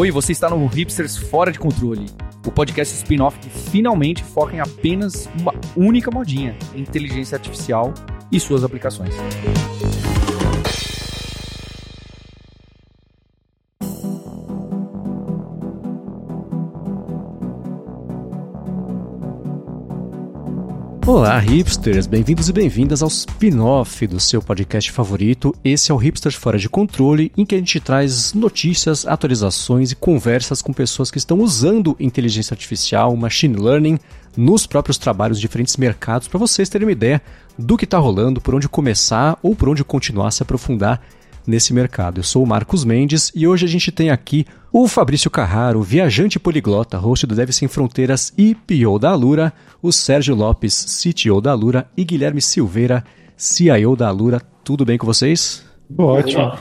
Oi, você está no Hipsters Fora de Controle, o podcast spin-off que finalmente foca em apenas uma única modinha: inteligência artificial e suas aplicações. Olá, hipsters! Bem-vindos e bem-vindas ao spin-off do seu podcast favorito. Esse é o Hipsters Fora de Controle, em que a gente traz notícias, atualizações e conversas com pessoas que estão usando inteligência artificial, machine learning, nos próprios trabalhos de diferentes mercados, para vocês terem uma ideia do que está rolando, por onde começar ou por onde continuar a se aprofundar nesse mercado. Eu sou o Marcos Mendes e hoje a gente tem aqui o Fabrício Carraro, viajante poliglota, host do Deve Sem Fronteiras e PO da Alura, o Sérgio Lopes, CTO da Alura e Guilherme Silveira, CIO da Alura. Tudo bem com vocês? Ótimo.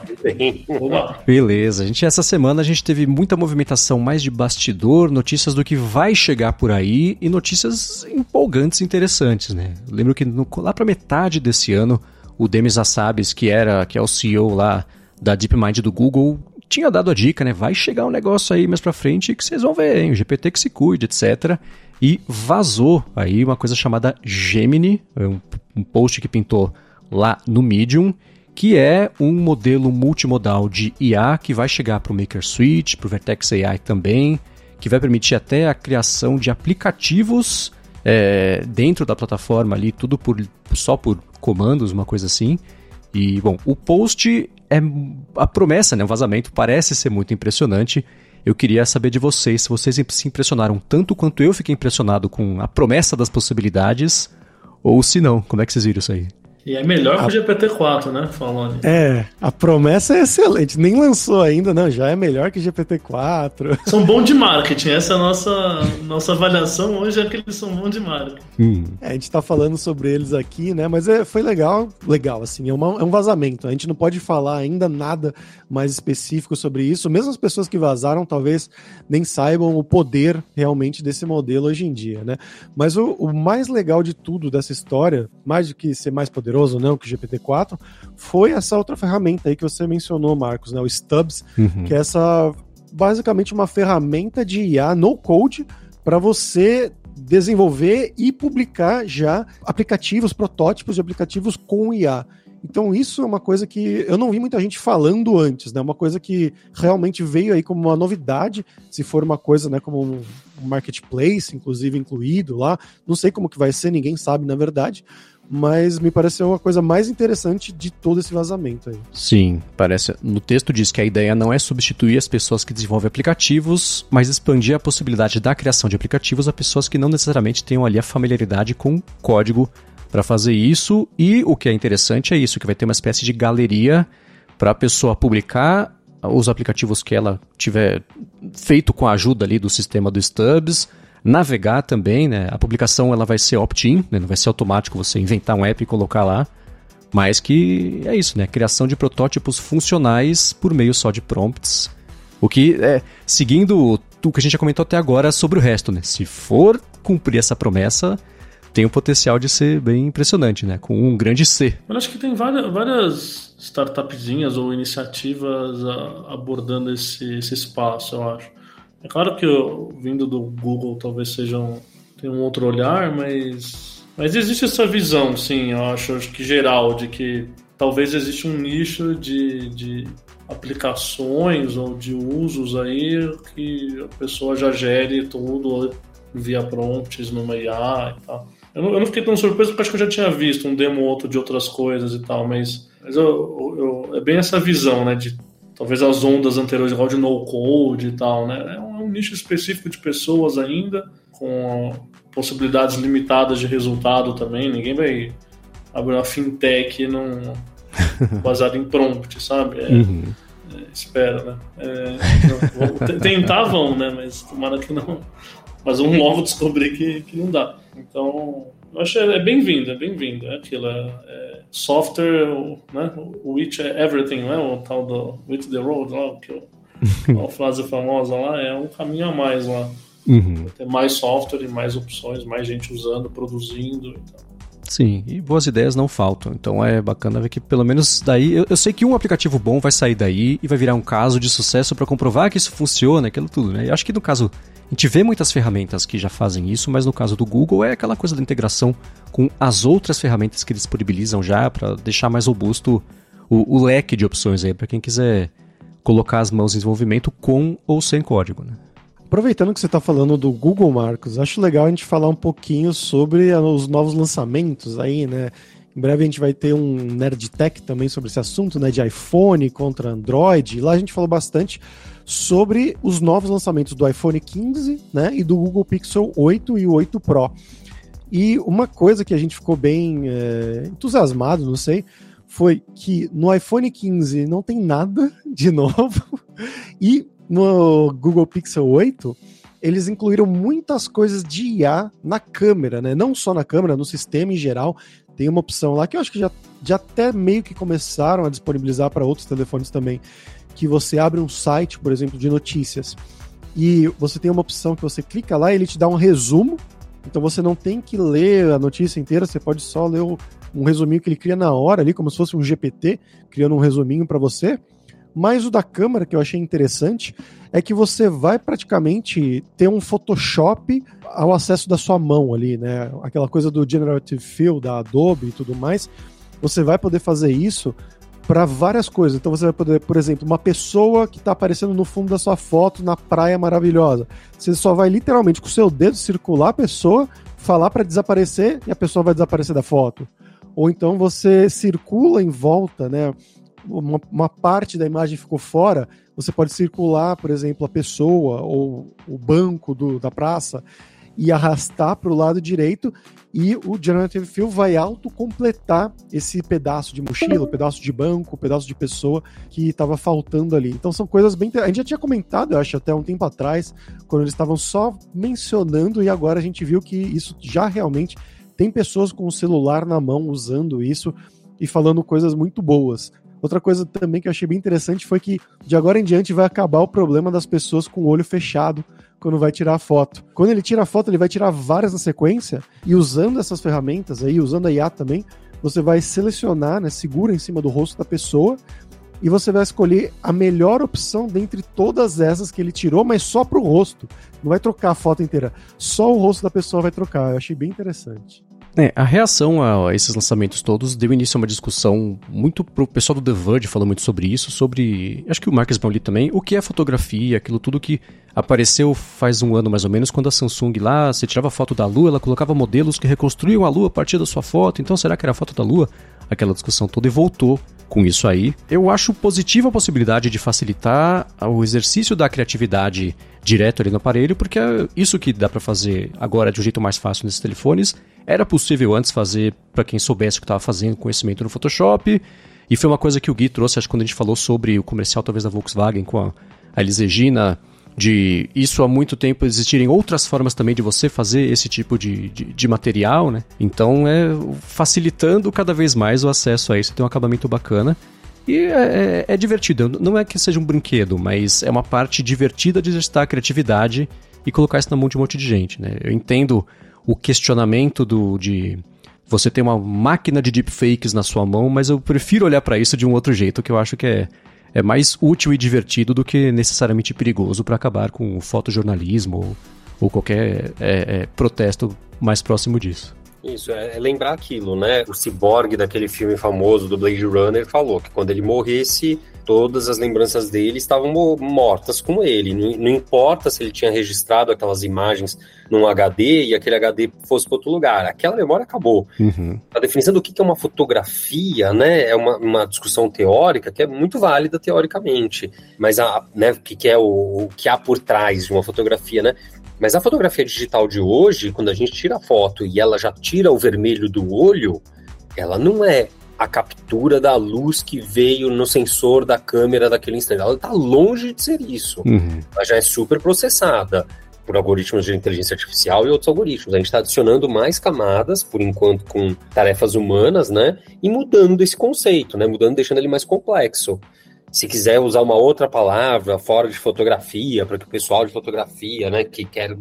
Beleza, a gente essa semana a gente teve muita movimentação mais de bastidor, notícias do que vai chegar por aí e notícias empolgantes e interessantes, né? Eu lembro que no, lá para metade desse ano o Demis Hassabis, que era que é o CEO lá da DeepMind do Google, tinha dado a dica, né? Vai chegar um negócio aí mais para frente que vocês vão ver, hein? O GPT que se cuide, etc. E vazou aí uma coisa chamada Gemini, é um, um post que pintou lá no Medium, que é um modelo multimodal de IA que vai chegar para o Maker Suite, para o Vertex AI também, que vai permitir até a criação de aplicativos é, dentro da plataforma ali, tudo por, só por comandos, uma coisa assim. E, bom, o post é a promessa, né? O vazamento parece ser muito impressionante. Eu queria saber de vocês se vocês se impressionaram tanto quanto eu fiquei impressionado com a promessa das possibilidades, ou se não, como é que vocês viram isso aí? E é melhor que o GPT-4, né, Falone? É, a promessa é excelente. Nem lançou ainda, não. Já é melhor que GPT-4. São bons de marketing. Essa é a nossa, nossa avaliação hoje, é que eles são bons de marketing. Hum. É, a gente tá falando sobre eles aqui, né? Mas é, foi legal, legal, assim. É, uma, é um vazamento. A gente não pode falar ainda nada mais específico sobre isso. Mesmo as pessoas que vazaram, talvez nem saibam o poder realmente desse modelo hoje em dia, né? Mas o, o mais legal de tudo dessa história, mais do que ser mais poderoso, poderoso não que o GPT-4, foi essa outra ferramenta aí que você mencionou, Marcos, né, o Stubbs, uhum. que é essa basicamente uma ferramenta de IA no code para você desenvolver e publicar já aplicativos, protótipos de aplicativos com IA. Então isso é uma coisa que eu não vi muita gente falando antes, né? Uma coisa que realmente veio aí como uma novidade, se for uma coisa, né, como um marketplace, inclusive incluído lá. Não sei como que vai ser, ninguém sabe na verdade, mas me pareceu uma coisa mais interessante de todo esse vazamento aí. Sim, parece. No texto diz que a ideia não é substituir as pessoas que desenvolvem aplicativos, mas expandir a possibilidade da criação de aplicativos a pessoas que não necessariamente tenham ali a familiaridade com código para fazer isso. E o que é interessante é isso, que vai ter uma espécie de galeria para a pessoa publicar os aplicativos que ela tiver feito com a ajuda ali do sistema do Stubbs navegar também, né? A publicação ela vai ser opt-in, né? não vai ser automático você inventar um app e colocar lá, mas que é isso, né? Criação de protótipos funcionais por meio só de prompts. O que é seguindo o que a gente já comentou até agora sobre o resto, né? Se for cumprir essa promessa, tem o potencial de ser bem impressionante, né? Com um grande C. Eu acho que tem várias, várias startupzinhas ou iniciativas abordando esse, esse espaço, eu acho. É claro que eu, vindo do Google talvez seja um, tenha um outro olhar, mas, mas existe essa visão, sim, eu acho, acho que geral, de que talvez existe um nicho de, de aplicações ou de usos aí que a pessoa já gere tudo via prompts numa IA e tal. Eu não, eu não fiquei tão surpreso porque acho que eu já tinha visto um demo ou outro de outras coisas e tal, mas, mas eu, eu, é bem essa visão, né, de talvez as ondas anteriores, igual de no-code e tal, né? É um, um, nicho específico de pessoas ainda, com possibilidades limitadas de resultado também. Ninguém vai abrir uma fintech num, baseado em prompt, sabe? É, uhum. é, espera, né? É, tentar vão, né? Mas tomara que não. Mas vamos logo descobrir que, que não dá. Então, eu acho que é bem-vindo, é bem-vindo. É aquilo, é, é software, né? O which é everything, né? O tal do with the road lá, que é a frase famosa lá, é um caminho a mais lá. Uhum. Ter mais software mais opções, mais gente usando, produzindo. Então. Sim, e boas ideias não faltam. Então é bacana ver que pelo menos daí. Eu, eu sei que um aplicativo bom vai sair daí e vai virar um caso de sucesso para comprovar que isso funciona, aquilo tudo, né? E acho que no caso. A gente vê muitas ferramentas que já fazem isso, mas no caso do Google é aquela coisa da integração com as outras ferramentas que eles disponibilizam já para deixar mais robusto o, o leque de opções aí para quem quiser colocar as mãos em desenvolvimento com ou sem código. Né? Aproveitando que você está falando do Google, Marcos, acho legal a gente falar um pouquinho sobre os novos lançamentos aí, né? Em breve a gente vai ter um Nerd Tech também sobre esse assunto, né? De iPhone contra Android. lá a gente falou bastante sobre os novos lançamentos do iPhone 15, né? E do Google Pixel 8 e o 8 Pro. E uma coisa que a gente ficou bem é, entusiasmado, não sei, foi que no iPhone 15 não tem nada de novo. E no Google Pixel 8, eles incluíram muitas coisas de IA na câmera, né? Não só na câmera, no sistema em geral. Tem uma opção lá que eu acho que já, já até meio que começaram a disponibilizar para outros telefones também, que você abre um site, por exemplo, de notícias. E você tem uma opção que você clica lá e ele te dá um resumo. Então você não tem que ler a notícia inteira, você pode só ler o, um resuminho que ele cria na hora ali, como se fosse um GPT, criando um resuminho para você. Mas o da câmera, que eu achei interessante, é que você vai praticamente ter um Photoshop ao acesso da sua mão ali, né? Aquela coisa do Generative Fill da Adobe e tudo mais. Você vai poder fazer isso para várias coisas. Então você vai poder, por exemplo, uma pessoa que está aparecendo no fundo da sua foto na praia maravilhosa. Você só vai literalmente com o seu dedo circular a pessoa, falar para desaparecer e a pessoa vai desaparecer da foto. Ou então você circula em volta, né? uma, uma, parte da imagem ficou fora, você pode circular, por exemplo, a pessoa ou o banco do, da praça e arrastar para o lado direito e o Generative Fill vai autocompletar esse pedaço de mochila, pedaço de banco, pedaço de pessoa que estava faltando ali. Então são coisas bem. A gente já tinha comentado, eu acho, até um tempo atrás, quando eles estavam só mencionando e agora a gente viu que isso já realmente tem pessoas com o celular na mão usando isso e falando coisas muito boas. Outra coisa também que eu achei bem interessante foi que de agora em diante vai acabar o problema das pessoas com o olho fechado quando vai tirar a foto. Quando ele tira a foto, ele vai tirar várias na sequência e usando essas ferramentas aí, usando a IA também, você vai selecionar, né, segura em cima do rosto da pessoa e você vai escolher a melhor opção dentre todas essas que ele tirou, mas só para o rosto. Não vai trocar a foto inteira, só o rosto da pessoa vai trocar. Eu achei bem interessante. É, a reação a esses lançamentos todos deu início a uma discussão muito pro pessoal do The Verge falou muito sobre isso, sobre, acho que o Marcus Brownlee também, o que é fotografia, aquilo tudo que apareceu faz um ano mais ou menos, quando a Samsung lá, você tirava foto da Lua, ela colocava modelos que reconstruíam a Lua a partir da sua foto, então será que era a foto da Lua? Aquela discussão toda e voltou com isso aí. Eu acho positiva a possibilidade de facilitar o exercício da criatividade direto ali no aparelho, porque é isso que dá para fazer agora de um jeito mais fácil nesses telefones era possível antes fazer para quem soubesse o que estava fazendo, conhecimento no Photoshop. E foi uma coisa que o Gui trouxe, acho que quando a gente falou sobre o comercial talvez da Volkswagen com a, a Elis Regina, de isso há muito tempo existirem outras formas também de você fazer esse tipo de, de, de, material, né? Então é facilitando cada vez mais o acesso a isso, tem um acabamento bacana. E é, é, é divertido, não é que seja um brinquedo, mas é uma parte divertida de exercitar a criatividade e colocar isso na mão de um monte de gente, né? Eu entendo o questionamento do, de você ter uma máquina de deepfakes na sua mão, mas eu prefiro olhar para isso de um outro jeito, que eu acho que é, é mais útil e divertido do que necessariamente perigoso para acabar com o fotojornalismo ou, ou qualquer é, é, protesto mais próximo disso. Isso, é, é lembrar aquilo, né? O ciborgue daquele filme famoso do Blade Runner falou que quando ele morresse, todas as lembranças dele estavam mortas com ele. Não, não, importa se ele tinha registrado aquelas imagens num HD e aquele HD fosse para outro lugar. Aquela memória acabou. Uhum. A definição do que é uma fotografia, né, é uma, uma, discussão teórica que é muito válida teoricamente. Mas a, né, o que, que é o, o que há por trás de uma fotografia, né? Mas a fotografia digital de hoje, quando a gente tira a foto e ela já tira o vermelho do olho, ela não é a captura da luz que veio no sensor da câmera daquele instante. Ela está longe de ser isso. Uhum. Ela já é super processada por algoritmos de inteligência artificial e outros algoritmos. A gente está adicionando mais camadas, por enquanto, com tarefas humanas, né? E mudando esse conceito, né? Mudando, deixando ele mais complexo. Se quiser usar uma outra palavra fora de fotografia, para que o pessoal de fotografia, né, que quer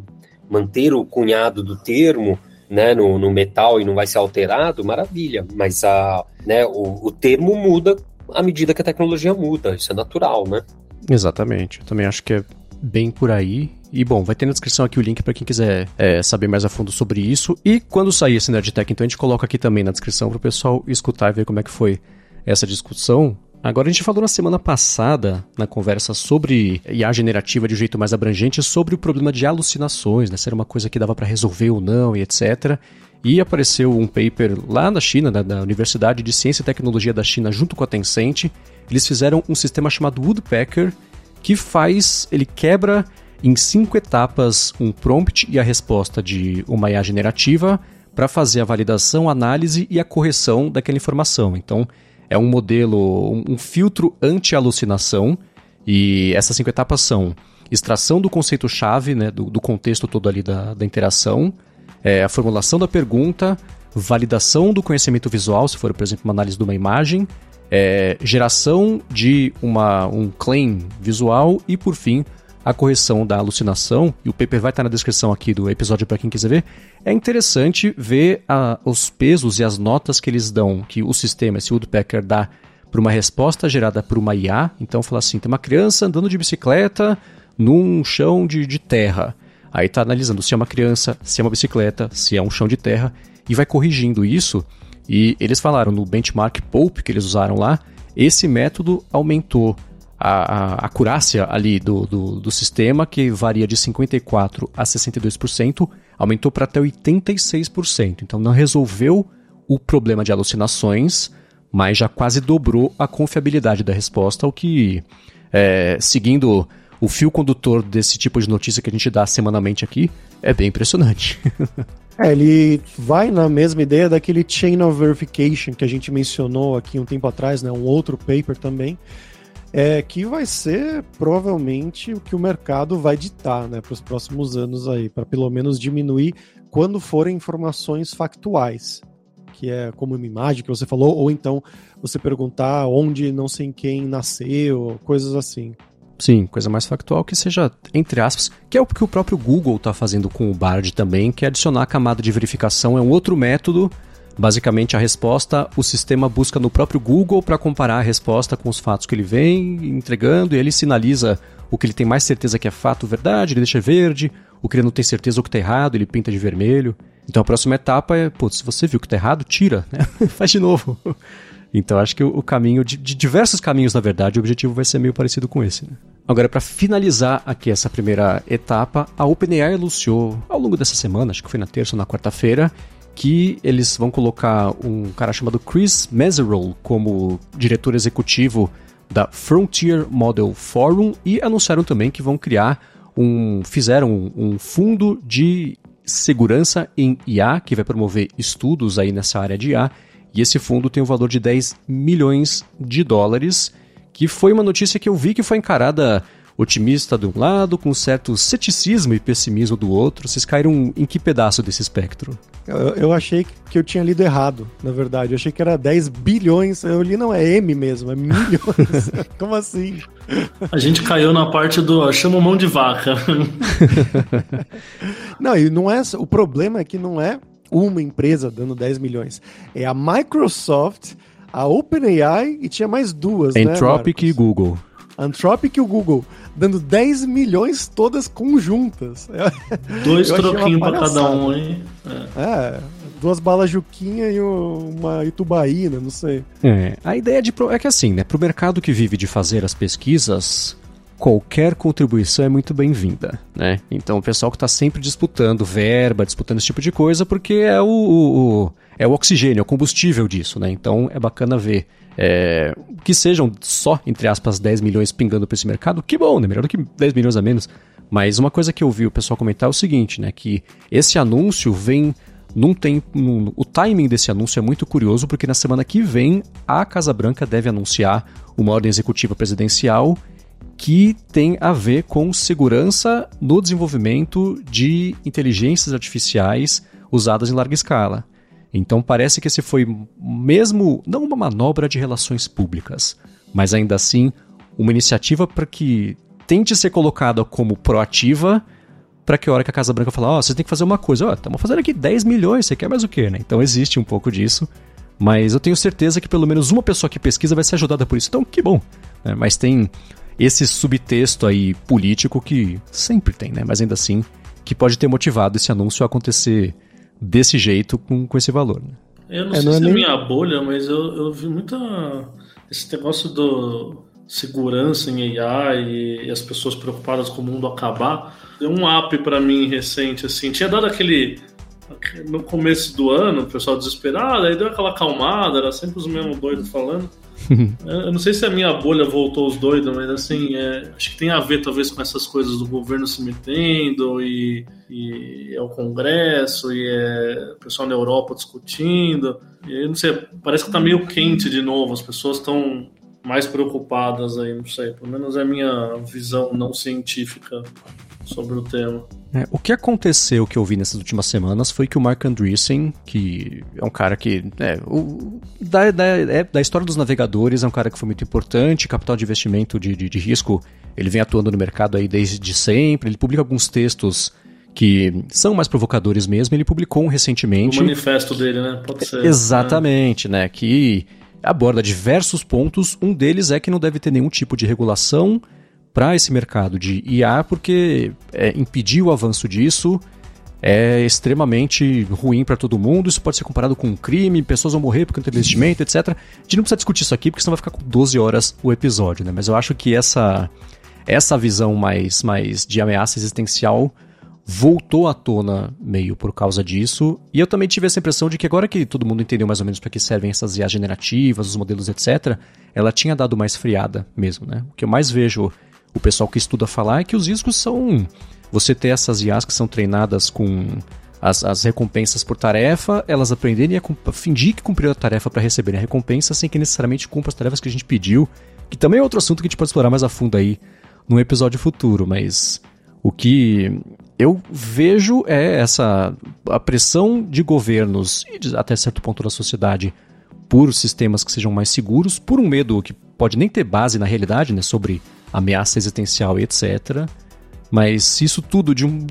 manter o cunhado do termo, né, no, no metal e não vai ser alterado, maravilha. Mas a, né, o, o termo muda à medida que a tecnologia muda. Isso é natural, né? Exatamente. Eu também acho que é bem por aí. E bom, vai ter na descrição aqui o link para quem quiser é, saber mais a fundo sobre isso. E quando sair esse Nerdtech, então a gente coloca aqui também na descrição para o pessoal escutar e ver como é que foi essa discussão. Agora a gente falou na semana passada, na conversa sobre IA generativa de um jeito mais abrangente, sobre o problema de alucinações, né? Se era uma coisa que dava para resolver ou não e etc. E apareceu um paper lá na China, da, da Universidade de Ciência e Tecnologia da China, junto com a Tencent. Eles fizeram um sistema chamado Woodpecker, que faz, ele quebra em cinco etapas um prompt e a resposta de uma IA generativa para fazer a validação, análise e a correção daquela informação. Então, é um modelo, um, um filtro anti-alucinação, e essas cinco etapas são extração do conceito-chave, né, do, do, contexto todo ali da, da interação, é, a formulação da pergunta, validação do conhecimento visual, se for, por exemplo, uma análise de uma imagem, é, geração de uma, um claim visual e, por fim, a correção da alucinação, e o paper vai estar na descrição aqui do episódio para quem quiser ver, é interessante ver a, os pesos e as notas que eles dão, que o sistema, esse Woodpecker, dá para uma resposta gerada por uma IA. Então, fala assim: tem uma criança andando de bicicleta num chão de, de terra. Aí está analisando se é uma criança, se é uma bicicleta, se é um chão de terra, e vai corrigindo isso. E eles falaram no benchmark Pope que eles usaram lá, esse método aumentou a, a acurácia ali do, do, do, sistema, que varia de 54% a 62%, aumentou para até 86%. Então não resolveu o problema de alucinações, mas já quase dobrou a confiabilidade da resposta, o que, é, seguindo o fio condutor desse tipo de notícia que a gente dá semanalmente aqui, é bem impressionante. É, ele vai na mesma ideia daquele chain of verification que a gente mencionou aqui um tempo atrás, né? Um outro paper também, é que vai ser provavelmente o que o mercado vai ditar, né, para os próximos anos aí, para pelo menos diminuir quando forem informações factuais, que é como uma imagem que você falou, ou então você perguntar onde não sei quem nasceu, coisas assim. Sim, coisa mais factual que seja, entre aspas, que é o que o próprio Google está fazendo com o Bard também, que é adicionar a camada de verificação, é um outro método. Basicamente, a resposta o sistema busca no próprio Google para comparar a resposta com os fatos que ele vem entregando, e ele sinaliza o que ele tem mais certeza que é fato verdade, ele deixa verde, o que ele não tem certeza o que está errado, ele pinta de vermelho. Então a próxima etapa é, putz, se você viu que está errado, tira, né? faz de novo. Então acho que o, caminho, de, de, diversos caminhos na verdade, o objetivo vai ser meio parecido com esse. Né? Agora, para finalizar aqui essa primeira etapa, a OpenAI anunciou ao longo dessa semana, acho que foi na terça ou na quarta-feira, que eles vão colocar um cara chamado Chris Meserole como diretor executivo da Frontier Model Forum e anunciaram também que vão criar um. fizeram um fundo de segurança em IA que vai promover estudos aí nessa área de IA e esse fundo tem o um valor de 10 milhões de dólares, que foi uma notícia que eu vi que foi encarada otimista de um lado, com certo ceticismo e pessimismo do outro. Vocês caíram em que pedaço desse espectro? Eu, eu, achei que eu tinha lido errado, na verdade. Eu achei que era 10 bilhões. Eu li, não, é M mesmo, é milhões. Como assim? A gente caiu na parte do chama mão de vaca. não, e não é. O problema é que não é uma empresa dando 10 milhões. É a Microsoft, a OpenAI e tinha mais duas, Anthropic né, e Google. Anthropic e o Google, dando 10 milhões todas conjuntas. Dois troquinhos pra cada um, hein? É. é duas balas Juquinha e uma Itubaína, não sei. É, a ideia de. É que assim, né? Pro mercado que vive de fazer as pesquisas, qualquer contribuição é muito bem-vinda, né? Então o pessoal que está sempre disputando verba, disputando esse tipo de coisa, porque é o, o, é o oxigênio, é o combustível disso, né? Então é bacana ver é, que sejam só, entre aspas, 10 milhões pingando para esse mercado, que bom, né? Melhor do que 10 milhões a menos. Mas uma coisa que eu vi o pessoal comentar é o seguinte, né? Que esse anúncio vem num tempo. Num, o timing desse anúncio é muito curioso, porque na semana que vem a Casa Branca deve anunciar uma ordem executiva presidencial que tem a ver com segurança no desenvolvimento de inteligências artificiais usadas em larga escala. Então parece que esse foi mesmo não uma manobra de relações públicas, mas ainda assim uma iniciativa para que tente ser colocada como proativa para que a hora que a Casa Branca falar, ó, oh, você tem que fazer uma coisa, ó, oh, estamos fazendo aqui 10 milhões, você quer mais o quê, né? Então existe um pouco disso, mas eu tenho certeza que pelo menos uma pessoa que pesquisa vai ser ajudada por isso, então que bom. Né? Mas tem esse subtexto aí político que sempre tem, né? Mas ainda assim, que pode ter motivado esse anúncio a acontecer desse jeito com, com esse valor. Né? Eu não é, sei não é se é nem... minha bolha, mas eu, eu vi muita. Esse negócio do segurança em AI e, as pessoas preocupadas com o mundo acabar. Deu um app para mim recente, assim. Tinha dado aquele. No começo do ano, o pessoal desesperado, aí deu aquela acalmada, era sempre os mesmos doidos falando. Eu não sei se a minha bolha voltou os doidos, mas assim, é, acho que tem a ver talvez com essas coisas do governo se metendo e, e é o Congresso e é o pessoal na Europa discutindo. E, não sei, parece que tá meio quente de novo, as pessoas estão mais preocupadas aí, não sei, pelo menos é a minha visão não científica sobre o tema. É, o que aconteceu que eu vi nessas últimas semanas foi que o Mark Andreessen, que é um cara que. É, o, da, da, é, da história dos navegadores, é um cara que foi muito importante, capital de investimento de, de, de risco, ele vem atuando no mercado aí desde sempre, ele publica alguns textos que são mais provocadores mesmo. Ele publicou um recentemente. O manifesto dele, né? Pode ser. Exatamente, né? Que aborda diversos pontos. Um deles é que não deve ter nenhum tipo de regulação para esse mercado de IA, porque é, impedir o avanço disso é extremamente ruim para todo mundo. Isso pode ser comparado com um crime, pessoas vão morrer porque não tem investimento, etc. A gente não precisa discutir isso aqui, porque senão vai ficar com 12 horas o episódio, né? Mas eu acho que essa, essa visão mais, mais de ameaça existencial voltou à tona meio por causa disso. E eu também tive essa impressão de que agora que todo mundo entendeu mais ou menos para que servem essas IAs generativas, os modelos, etc., ela tinha dado mais friada mesmo, né? O que eu mais vejo o pessoal que estuda falar é que os riscos são você ter essas IAs que são treinadas com as, as recompensas por tarefa, elas aprenderem a fingir que cumpriram a tarefa para receberem a recompensa sem que necessariamente cumpra as tarefas que a gente pediu, que também é outro assunto que a gente pode explorar mais a fundo aí num episódio futuro, mas o que eu vejo é essa a pressão de governos e até certo ponto da sociedade por sistemas que sejam mais seguros, por um medo que pode nem ter base na realidade, né, sobre ameaça existencial etc. Mas se isso tudo, de um,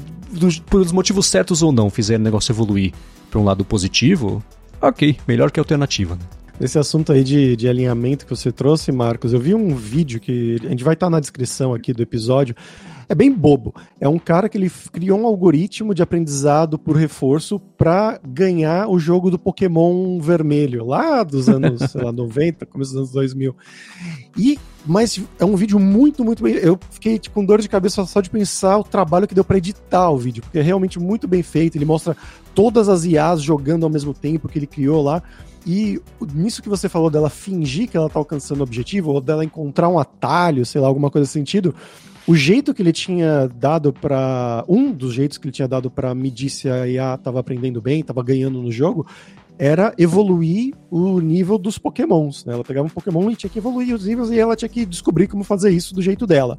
por os motivos certos ou não, fizer o negócio evoluir para um lado positivo, ok, melhor que alternativa. Né? Esse assunto aí de, de alinhamento que você trouxe, Marcos, eu vi um vídeo que a gente vai estar na descrição aqui do episódio é bem bobo. É um cara que ele criou um algoritmo de aprendizado por reforço para ganhar o jogo do Pokémon vermelho, lá dos anos, sei lá, 90, começo dos anos 2000. E mas é um vídeo muito, muito bem. Eu fiquei tipo, com dor de cabeça só de pensar o trabalho que deu para editar o vídeo, porque é realmente muito bem feito. Ele mostra todas as IAs jogando ao mesmo tempo que ele criou lá. E nisso que você falou dela fingir que ela tá alcançando o objetivo, ou dela encontrar um atalho, sei lá, alguma coisa nesse sentido, o jeito que ele tinha dado para um dos jeitos que ele tinha dado para medir se a IA estava aprendendo bem, estava ganhando no jogo, era evoluir o nível dos Pokémons. Né? Ela pegava um Pokémon e tinha que evoluir os níveis e ela tinha que descobrir como fazer isso do jeito dela.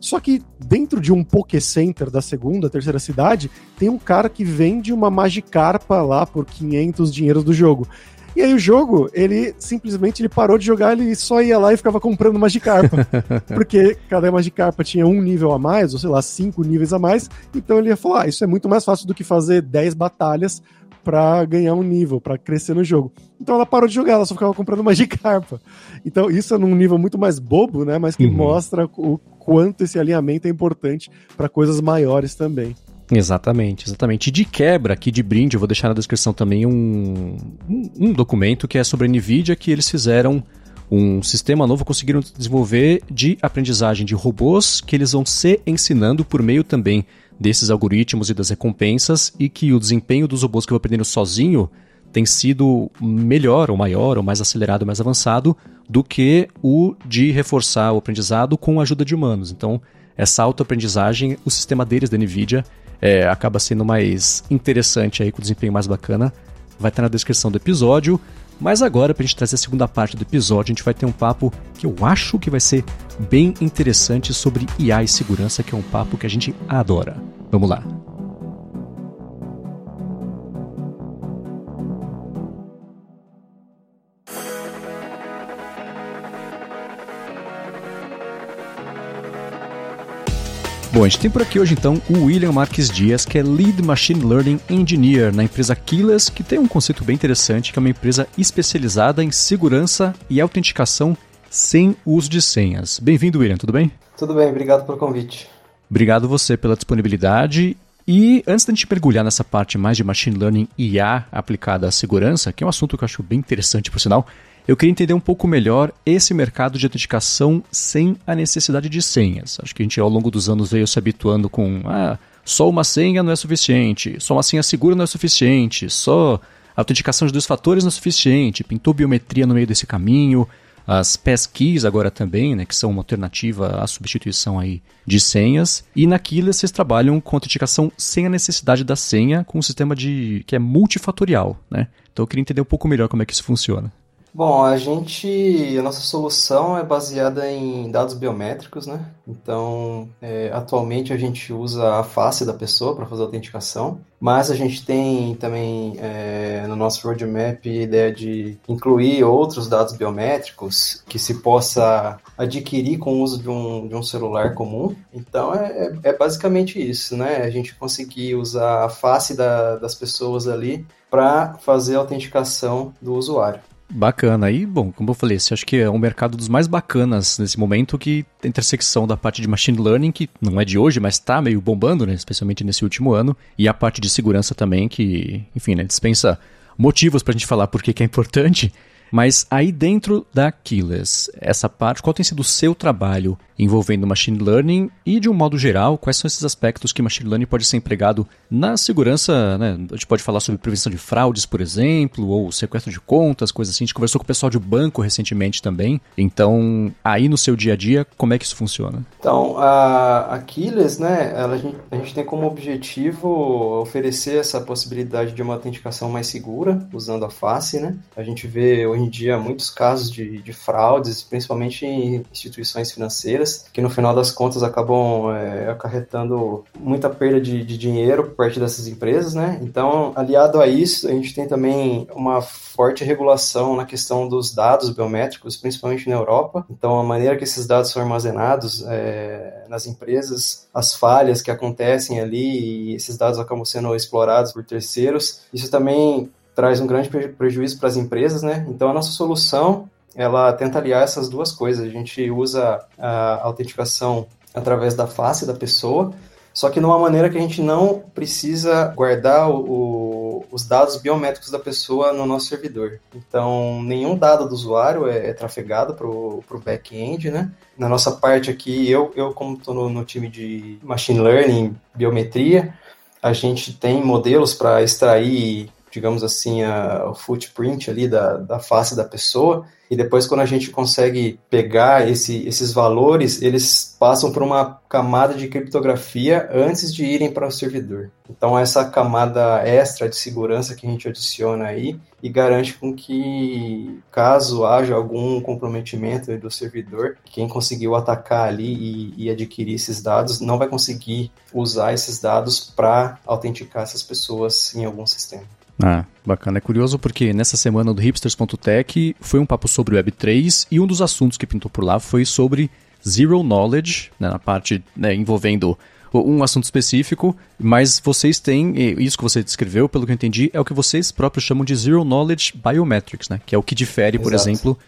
Só que dentro de um Poké Center da segunda, terceira cidade, tem um cara que vende uma Magikarpa lá por 500 dinheiros do jogo. E aí o jogo, ele simplesmente ele parou de jogar, ele só ia lá e ficava comprando Magikarpa. porque cada Magikarpa tinha um nível a mais, ou sei lá, cinco níveis a mais. Então ele ia falar: ah, isso é muito mais fácil do que fazer 10 batalhas para ganhar um nível, para crescer no jogo. Então ela parou de jogar, ela só ficava comprando Magikarpa. Então isso é num nível muito mais bobo, né? Mas que uhum. mostra o quanto esse alinhamento é importante para coisas maiores também. Exatamente, exatamente. E de quebra, aqui de brinde, eu vou deixar na descrição também um, um, um documento que é sobre a NVIDIA, que eles fizeram um sistema novo, conseguiram desenvolver de aprendizagem de robôs que eles vão se ensinando por meio também desses algoritmos e das recompensas e que o desempenho dos robôs que vão aprendendo sozinho tem sido melhor ou maior ou mais acelerado, mais avançado do que o de reforçar o aprendizado com a ajuda de humanos. Então, essa autoaprendizagem, o sistema deles da NVIDIA é, acaba sendo mais interessante aí, com desempenho mais bacana, vai estar na descrição do episódio. Mas agora, para a gente trazer a segunda parte do episódio, a gente vai ter um papo que eu acho que vai ser bem interessante sobre IA e segurança, que é um papo que a gente adora. Vamos lá! Bom, a gente tem por aqui hoje então o William Marques Dias, que é Lead Machine Learning Engineer na empresa Keyless, que tem um conceito bem interessante, que é uma empresa especializada em segurança e autenticação sem uso de senhas. Bem-vindo, William, tudo bem? Tudo bem, obrigado pelo convite. Obrigado você pela disponibilidade. E antes da gente mergulhar nessa parte mais de machine learning e IA aplicada à segurança, que é um assunto que eu acho bem interessante por sinal, eu queria entender um pouco melhor esse mercado de autenticação sem a necessidade de senhas. Acho que a gente ao longo dos anos veio se habituando com ah, só uma senha não é suficiente, só uma senha segura não é suficiente, só a autenticação de dois fatores não é suficiente, pintou biometria no meio desse caminho, as passkeys agora também, né, que são uma alternativa à substituição aí de senhas. E na Keyless vocês trabalham com autenticação sem a necessidade da senha, com um sistema de que é multifatorial, né? Então eu queria entender um pouco melhor como é que isso funciona. Bom, a gente, a nossa solução é baseada em dados biométricos, né? Então, é, atualmente a gente usa a face da pessoa para fazer a autenticação, mas a gente tem também é, no nosso roadmap a ideia de incluir outros dados biométricos que se possa adquirir com o uso de um, de um celular comum. Então, é, é, é basicamente isso, né? A gente conseguir usar a face da, das pessoas ali para fazer a autenticação do usuário. Bacana. E, bom, como eu falei, acho que é um mercado dos mais bacanas nesse momento, que a intersecção da parte de machine learning, que não é de hoje, mas está meio bombando, né, especialmente nesse último ano, e a parte de segurança também, que, enfim, né, dispensa motivos para a gente falar por que é importante. Mas aí dentro da Keyless, essa parte, qual tem sido o seu trabalho envolvendo machine learning e, de um modo geral, quais são esses aspectos que machine learning pode ser empregado na segurança? Né? A gente pode falar sobre prevenção de fraudes, por exemplo, ou sequestro de contas, coisas assim. A gente conversou com o pessoal de banco recentemente também. Então, aí no seu dia a dia, como é que isso funciona? Então, a, a Keyless, né, ela, a, gente, a gente tem como objetivo oferecer essa possibilidade de uma autenticação mais segura, usando a face, né? A gente vê hoje em dia muitos casos de, de fraudes, principalmente em instituições financeiras, que no final das contas acabam é, acarretando muita perda de, de dinheiro por parte dessas empresas, né? Então, aliado a isso, a gente tem também uma forte regulação na questão dos dados biométricos, principalmente na Europa. Então, a maneira que esses dados são armazenados é, nas empresas, as falhas que acontecem ali e esses dados acabam sendo explorados por terceiros, isso também traz um grande prejuízo para as empresas, né? Então a nossa solução ela tenta aliar essas duas coisas. A gente usa a autenticação através da face da pessoa, só que de uma maneira que a gente não precisa guardar o, os dados biométricos da pessoa no nosso servidor. Então, nenhum dado do usuário é, é trafegado para o back-end, né? Na nossa parte aqui, eu, eu como estou no, no time de Machine Learning, Biometria, a gente tem modelos para extrair digamos assim, a, o footprint ali da, da face da pessoa, e depois quando a gente consegue pegar esse, esses valores, eles passam por uma camada de criptografia antes de irem para o servidor. Então essa camada extra de segurança que a gente adiciona aí e garante com que caso haja algum comprometimento do servidor, quem conseguiu atacar ali e, e adquirir esses dados não vai conseguir usar esses dados para autenticar essas pessoas em algum sistema. Ah, bacana. É curioso porque nessa semana do hipsters.tech foi um papo sobre Web3 e um dos assuntos que pintou por lá foi sobre Zero Knowledge, né, na parte né, envolvendo um assunto específico, mas vocês têm, isso que você descreveu, pelo que eu entendi, é o que vocês próprios chamam de Zero Knowledge Biometrics, né? Que é o que difere, Exato. por exemplo,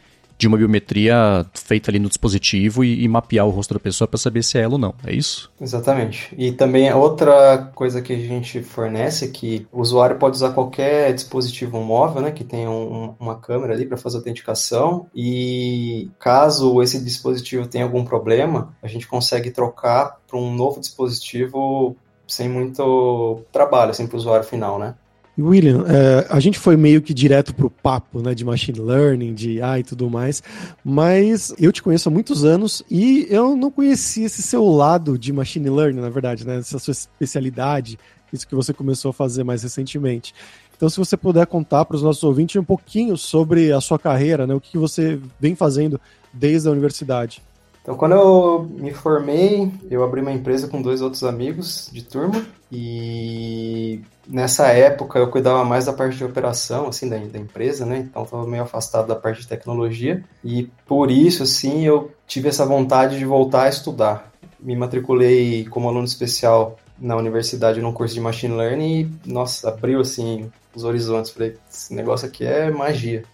de uma biometria feita ali no dispositivo e, e mapear o rosto da pessoa para saber se é ela ou não. É isso? Exatamente. E também outra coisa que a gente fornece é que o usuário pode usar qualquer dispositivo móvel, né, que tenha um, uma câmera ali para fazer autenticação e caso esse dispositivo tenha algum problema, a gente consegue trocar para um novo dispositivo sem muito trabalho, assim, para o usuário final, né? William, é, a gente foi meio que direto pro papo, né, de machine learning, de AI e tudo mais, mas eu te conheço há muitos anos e eu não conhecia esse seu lado de machine learning, na verdade, né, essa sua especialidade, isso que você começou a fazer mais recentemente. Então, se você puder contar para os nossos ouvintes um pouquinho sobre a sua carreira, né, o que você vem fazendo desde a universidade. Então, quando eu me formei, eu abri uma empresa com dois outros amigos de turma e nessa época eu cuidava mais da parte de operação, assim, da, da empresa, né? Então, estava meio afastado da parte de tecnologia e por isso, assim, eu tive essa vontade de voltar a estudar. me matriculei como aluno especial na universidade num curso de Machine Learning e, nossa, abriu assim os horizontes. Falei, esse negócio aqui é magia.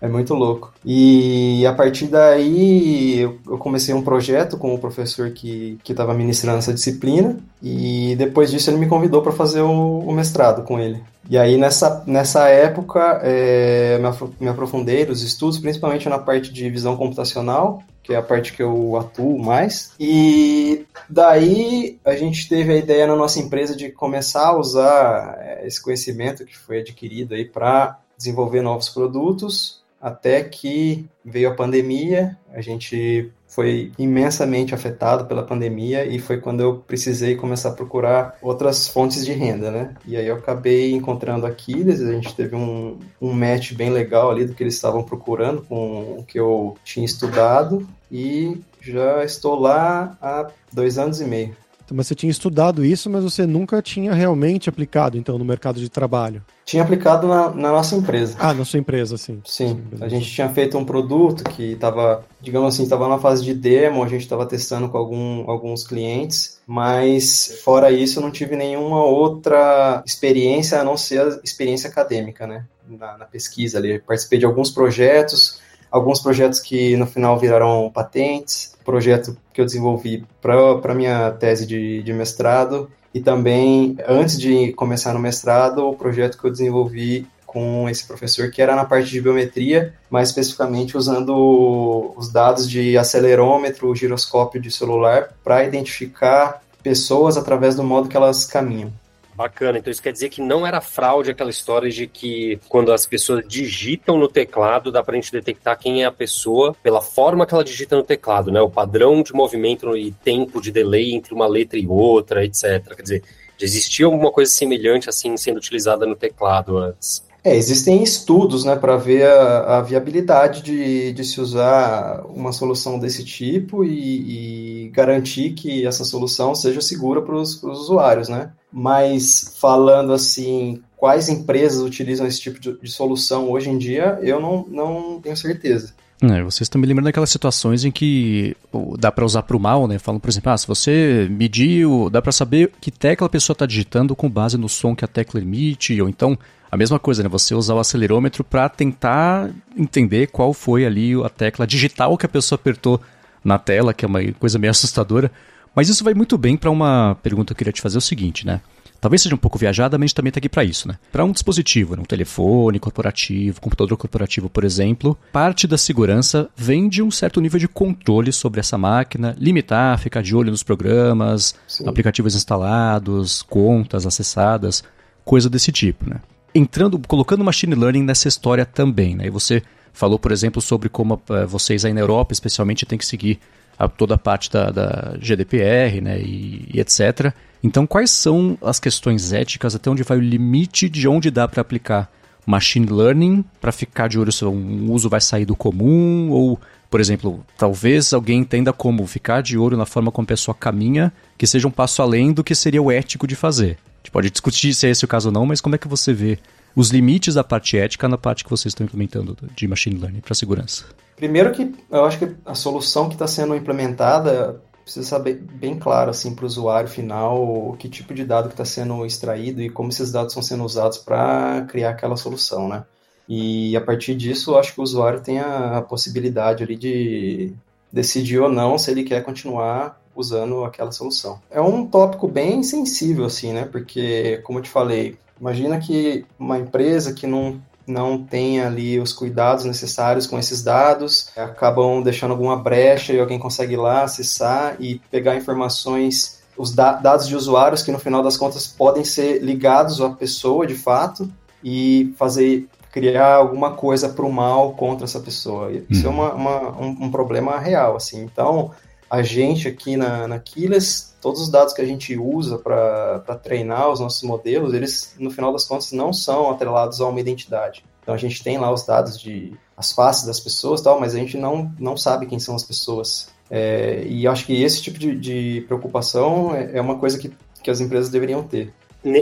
É muito louco. E a partir daí eu comecei um projeto com o professor que estava ministrando essa disciplina e depois disso ele me convidou para fazer o, o, mestrado com ele. E aí nessa, nessa época é, me aprofundei nos estudos, principalmente na parte de visão computacional, que é a parte que eu atuo mais. E daí a gente teve a ideia na nossa empresa de começar a usar é, esse conhecimento que foi adquirido aí para desenvolver novos produtos até que veio a pandemia, a gente foi imensamente afetado pela pandemia e foi quando eu precisei começar a procurar outras fontes de renda, né? E aí eu acabei encontrando Aquiles, a gente teve um, um match bem legal ali do que eles estavam procurando com o que eu tinha estudado e já estou lá há dois anos e meio. Então, mas você tinha estudado isso, mas você nunca tinha realmente aplicado, então, no mercado de trabalho? Tinha aplicado na, na nossa empresa. Ah, na sua empresa, sim. Sim. a gente tinha feito um produto que estava, digamos assim, estava na fase de demo, a gente estava testando com algum, alguns clientes, mas fora isso, eu não tive nenhuma outra experiência a não ser a experiência acadêmica, né? Na, na pesquisa ali. Participei de alguns projetos, alguns projetos que no final viraram patentes, projeto que eu desenvolvi para minha tese de, de mestrado e também, antes de começar no mestrado, o projeto que eu desenvolvi com esse professor, que era na parte de biometria, mais especificamente usando os dados de acelerômetro, giroscópio de celular, para identificar pessoas através do modo que elas caminham. Bacana, então isso quer dizer que não era fraude aquela história de que quando as pessoas digitam no teclado, dá pra gente detectar quem é a pessoa pela forma que ela digita no teclado, né? O padrão de movimento e tempo de delay entre uma letra e outra, etc. Quer dizer, existia alguma coisa semelhante assim sendo utilizada no teclado antes. É, existem estudos né, para ver a, a viabilidade de, de, se usar uma solução desse tipo e, e garantir que essa solução seja segura para os usuários, né? Mas falando assim, quais empresas utilizam esse tipo de, de solução hoje em dia, eu não, não tenho certeza. É, vocês me lembrando daquelas situações em que dá para usar para o mal, né? Falam, por exemplo, ah, se você mediu, dá para saber que tecla a pessoa está digitando com base no som que a tecla emite, ou então a mesma coisa, né? Você usar o acelerômetro para tentar entender qual foi ali a tecla digital que a pessoa apertou na tela, que é uma coisa meio assustadora. Mas isso vai muito bem para uma pergunta que eu queria te fazer: é o seguinte, né? Talvez seja um pouco viajada, mas a gente também está aqui para isso, né? Para um dispositivo, um telefone corporativo, computador corporativo, por exemplo, parte da segurança vem de um certo nível de controle sobre essa máquina, limitar, ficar de olho nos programas, Sim. aplicativos instalados, contas acessadas, coisa desse tipo, né? Entrando, colocando machine learning nessa história também, né? E você falou, por exemplo, sobre como uh, vocês aí na Europa, especialmente, têm que seguir a, toda a parte da, da GDPR, né? E, e, etc. Então, quais são as questões éticas? Até onde vai o limite de onde dá para aplicar machine learning para ficar de olho se um uso vai sair do comum ou por exemplo, talvez alguém entenda como ficar de olho na forma como a pessoa caminha, que seja um passo além do que seria o ético de fazer gente pode discutir se é esse o caso ou não, mas como é que você vê os limites da parte ética na parte que vocês estão implementando de machine learning para segurança? Primeiro que eu acho que a solução que está sendo implementada precisa saber bem claro assim para o usuário final que tipo de dado que está sendo extraído e como esses dados estão sendo usados para criar aquela solução, né? E a partir disso, acho que o usuário tem a, a possibilidade ali de decidir ou não se ele quer continuar usando aquela solução. É um tópico bem sensível, assim, né? Porque, como eu te falei, imagina que uma empresa que não não tem ali os cuidados necessários com esses dados, acabam deixando alguma brecha e alguém consegue ir lá acessar e pegar informações, os da dados de usuários que no final das contas podem ser ligados à pessoa de fato e fazer criar alguma coisa para o mal contra essa pessoa. Isso é uhum. uma, uma um, um, problema real, assim. Então, a gente aqui na, na Keyless, todos os dados que a gente usa para treinar os nossos modelos, eles, no final das contas, não são atrelados a uma identidade. Então, a gente tem lá os dados de as faces das pessoas, tal, mas a gente não, não sabe quem são as pessoas. É, e acho que esse tipo de, de preocupação é, é uma coisa que, que as empresas deveriam ter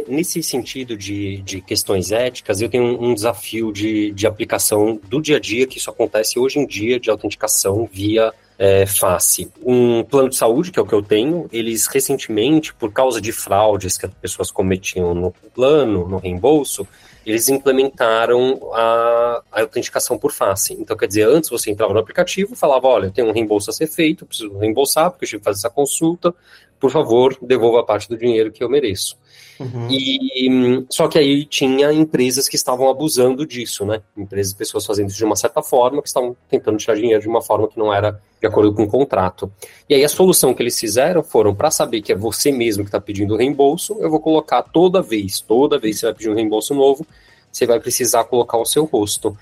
nesse sentido de, de questões éticas, eu tenho um, um, desafio de, de aplicação do dia a dia, que isso acontece hoje em dia, de autenticação via é, face. Um plano de saúde, que é o que eu tenho, eles recentemente, por causa de fraudes que as pessoas cometiam no plano, no reembolso, eles implementaram a, a, autenticação por face. Então, quer dizer, antes você entrava no aplicativo, falava, olha, tem um reembolso a ser feito, preciso reembolsar, porque eu tive que fazer essa consulta, por favor, devolva a parte do dinheiro que eu mereço. Uhum. E só que aí tinha empresas que estavam abusando disso, né? Empresas, pessoas fazendo isso de uma certa forma, que estavam tentando tirar dinheiro de uma forma que não era de acordo com o contrato. E aí a solução que eles fizeram foram para saber que é você mesmo que está pedindo reembolso, eu vou colocar toda vez, toda vez que você vai pedir um reembolso novo, você vai precisar colocar o seu rosto.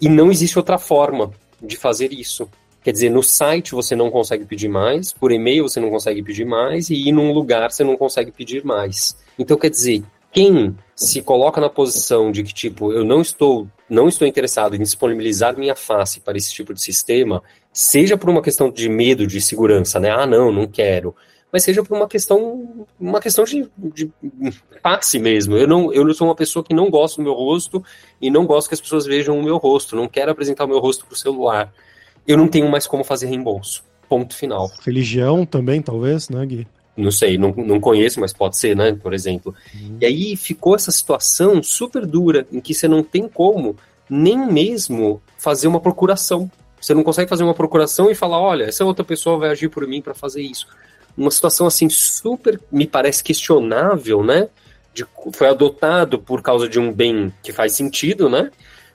E não existe outra forma de fazer isso. Quer dizer, no site você não consegue pedir mais, por e-mail você não consegue pedir mais, e ir num lugar você não consegue pedir mais. Então, quer dizer, quem se coloca na posição de que, tipo, eu não estou, não estou interessado em disponibilizar minha face para esse tipo de sistema, seja por uma questão de medo de segurança, né? Ah, não, não quero. Mas seja por uma questão, uma questão de, de face mesmo. Eu não, eu sou uma pessoa que não gosta do meu rosto e não gosto que as pessoas vejam o meu rosto. Não quero apresentar o meu rosto para o celular eu não tenho mais como fazer reembolso. Ponto final. Religião também, talvez, né, Gui? Não sei, não, não conheço, mas pode ser, né? Por exemplo. Uhum. E aí ficou essa situação super dura, em que você não tem como nem mesmo fazer uma procuração. Você não consegue fazer uma procuração e falar: olha, essa outra pessoa vai agir por mim para fazer isso. Uma situação assim super, me parece questionável, né? De, foi adotado por causa de um bem que faz sentido, né?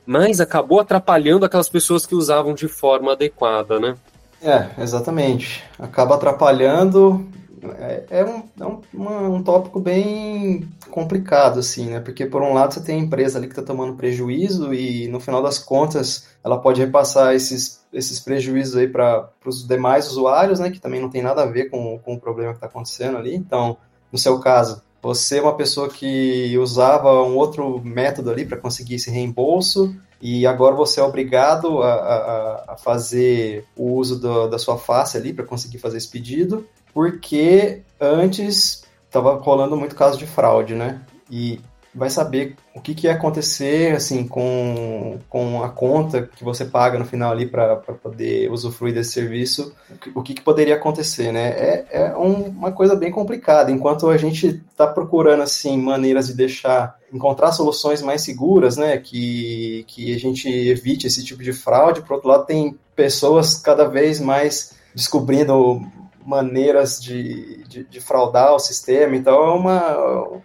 mas acabou atrapalhando aquelas pessoas que usavam de forma adequada, né? É, exatamente. Acaba atrapalhando. É, é, um, é um, um tópico bem complicado, assim, né? Porque, por um lado, você tem a empresa ali que está tomando prejuízo e, no final das contas, ela pode repassar esses, esses prejuízos aí para os demais usuários, né? Que também não tem nada a ver com, com o problema que está acontecendo ali. Então, no seu caso, você é uma pessoa que usava um outro método ali para conseguir esse reembolso e agora você é obrigado a, a, a fazer o uso do, da sua face ali para conseguir fazer esse pedido, porque antes estava rolando muito caso de fraude, né? E vai saber o que, que ia acontecer assim com, com a conta que você paga no final ali para poder usufruir desse serviço, o que, que poderia acontecer, né? É, é um, uma coisa bem complicada. Enquanto a gente está procurando assim maneiras de deixar encontrar soluções mais seguras, né? Que, que a gente evite esse tipo de fraude. Por outro lado, tem pessoas cada vez mais descobrindo maneiras de, de, de, fraudar o sistema, então é uma,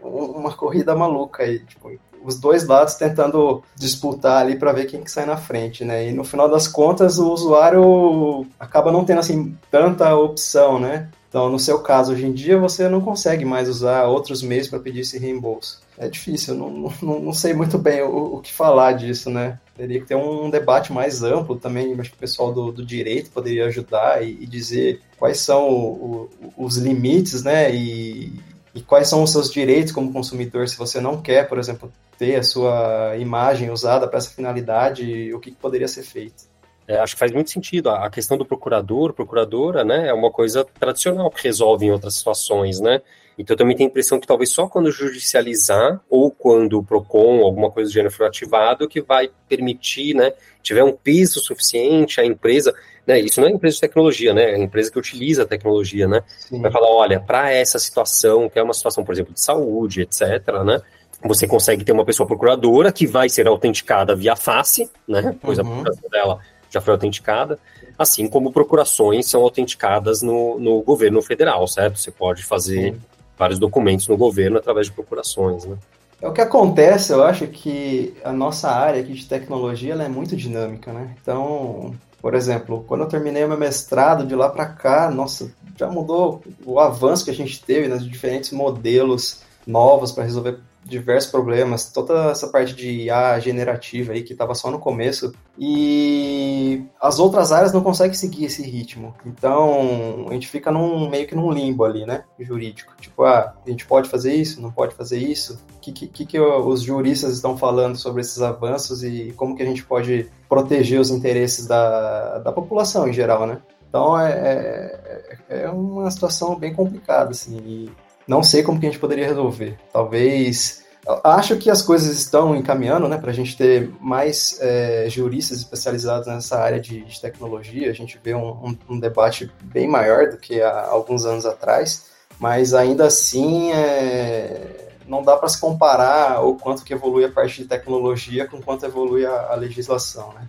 uma corrida maluca aí, tipo, os dois lados tentando disputar ali para ver quem que sai na frente, né? E no final das contas o usuário acaba não tendo assim tanta opção, né? Então, no seu caso, hoje em dia, você não consegue mais usar outros meios para pedir esse reembolso. É difícil, não, não, não sei muito bem o, o que falar disso, né? Teria que ter um debate mais amplo também, acho que o pessoal do, do direito poderia ajudar e, e dizer quais são o, o, os limites, né? E, e quais são os seus direitos como consumidor se você não quer, por exemplo, ter a sua imagem usada para essa finalidade, o que, que poderia ser feito. É, acho que faz muito sentido. A questão do procurador, procuradora, né, é uma coisa tradicional que resolve em outras situações, né? Então também tenho a impressão que talvez só quando judicializar ou quando o PROCON, alguma coisa do gênero for ativado, que vai permitir, né, tiver um peso suficiente a empresa, né, isso não é empresa de tecnologia, né, é empresa que utiliza a tecnologia, né, Sim. vai falar, olha, para essa situação, que é uma situação, por exemplo, de saúde, etc., né, você consegue ter uma pessoa procuradora que vai ser autenticada via face, né, pois uhum. a procuração dela já foi autenticada, assim como procurações são autenticadas no, no governo federal, certo? Você pode fazer Sim. Vários documentos no governo através de procurações, né? É o que acontece, eu acho que a nossa área aqui de tecnologia ela é muito dinâmica, né? Então, por exemplo, quando eu terminei o meu mestrado de lá para cá, nossa, já mudou o avanço que a gente teve nos diferentes modelos novos para resolver diversos problemas, toda essa parte de IA generativa aí que estava só no começo e as outras áreas não conseguem seguir esse ritmo. Então a gente fica num meio que num limbo ali, né, jurídico. Tipo, ah, a gente pode fazer isso, não pode fazer isso. O que, que, que os juristas estão falando sobre esses avanços e como que a gente pode proteger os interesses da, da população em geral, né? Então é, é, é uma situação bem complicada, assim. E não sei como que a gente poderia resolver. Talvez acho que as coisas estão encaminhando, né, para a gente ter mais é, juristas especializados nessa área de, de, tecnologia. A gente vê um, um, um, debate bem maior do que há alguns anos atrás, mas ainda assim é, não dá para se comparar o quanto que evolui a parte de tecnologia com quanto evolui a, a legislação, né?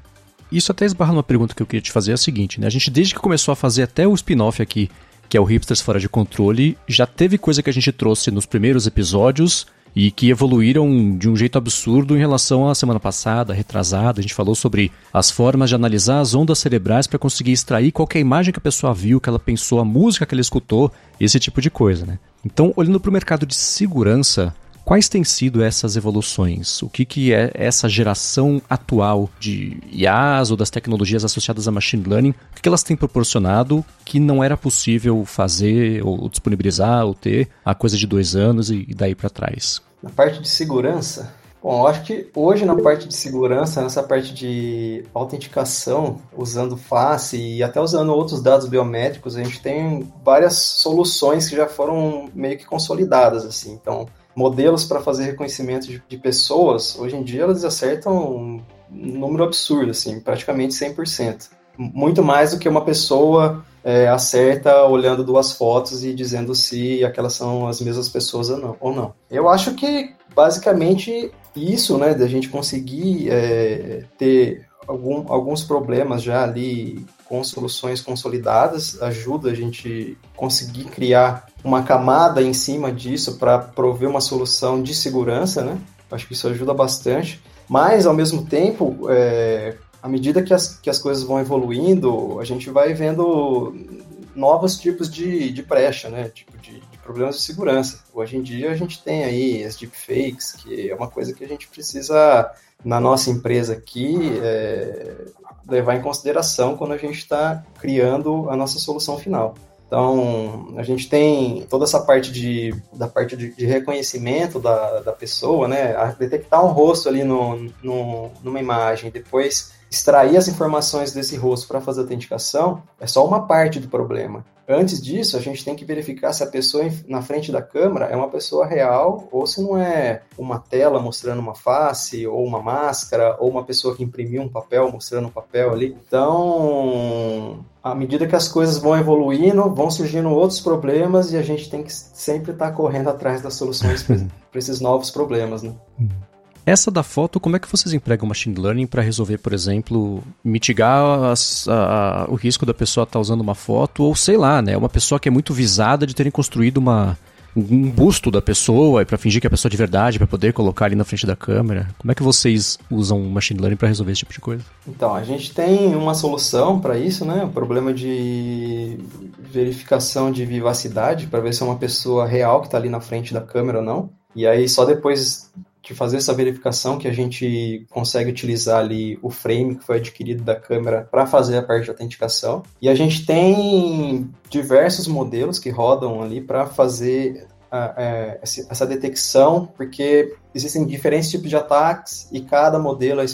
Isso até esbarra numa pergunta que eu queria te fazer, é a seguinte, né? A gente, desde que começou a fazer até o spin-off aqui, que é o Hipsters Fora de Controle, já teve coisa que a gente trouxe nos primeiros episódios e que evoluíram de um jeito absurdo em relação à semana passada, retrasada. A gente falou sobre as formas de analisar as ondas cerebrais para conseguir extrair qualquer imagem que a pessoa viu, que ela pensou, a música que ela escutou, esse tipo de coisa, né? Então, olhando para o mercado de segurança, Quais têm sido essas evoluções? O que, que é essa geração atual de IAs ou das tecnologias associadas a machine learning? O que, que elas têm proporcionado que não era possível fazer ou disponibilizar ou ter há coisa de dois anos e daí para trás? Na parte de segurança, Bom, eu acho que hoje na parte de segurança, nessa parte de autenticação, usando face e até usando outros dados biométricos, a gente tem várias soluções que já foram meio que consolidadas, assim. Então, modelos para fazer reconhecimento de, de, pessoas, hoje em dia eles acertam um número absurdo, assim, praticamente 100%. Muito mais do que uma pessoa é, acerta olhando duas fotos e dizendo se aquelas são as mesmas pessoas ou não. Ou não. Eu acho que, basicamente, isso, né, da gente conseguir é, ter algum, alguns problemas já ali com soluções consolidadas, ajuda a gente conseguir criar uma camada em cima disso para prover uma solução de segurança, né? Acho que isso ajuda bastante. Mas, ao mesmo tempo, é, à medida que as, que as coisas vão evoluindo, a gente vai vendo novos tipos de, de brecha, né? Tipo de, de, problemas de segurança. Hoje em dia a gente tem aí as deepfakes, que é uma coisa que a gente precisa, na nossa empresa aqui, é, levar em consideração quando a gente está criando a nossa solução final. Então, a gente tem toda essa parte de, da parte de, de reconhecimento da, da pessoa, né? A detectar um rosto ali no, no, numa imagem, depois extrair as informações desse rosto para fazer a autenticação, é só uma parte do problema. Antes disso, a gente tem que verificar se a pessoa na frente da câmera é uma pessoa real ou se não é uma tela mostrando uma face, ou uma máscara, ou uma pessoa que imprimiu um papel mostrando um papel ali. Então, à medida que as coisas vão evoluindo, vão surgindo outros problemas e a gente tem que sempre estar tá correndo atrás das soluções para esses novos problemas, né? Uhum. Essa da foto, como é que vocês empregam machine learning para resolver, por exemplo, mitigar as, a, a, o risco da pessoa estar tá usando uma foto, ou sei lá, né, uma pessoa que é muito visada de terem construído uma, um busto da pessoa para fingir que é a pessoa de verdade, para poder colocar ali na frente da câmera. Como é que vocês usam machine learning para resolver esse tipo de coisa? Então, a gente tem uma solução para isso, né? O problema de verificação de vivacidade, para ver se é uma pessoa real que está ali na frente da câmera ou não. E aí, só depois de fazer essa verificação que a gente consegue utilizar ali o frame que foi adquirido da câmera para fazer a parte de autenticação. E a gente tem diversos modelos que rodam ali para fazer é, essa detecção, porque existem diferentes tipos de ataques e cada modelo é,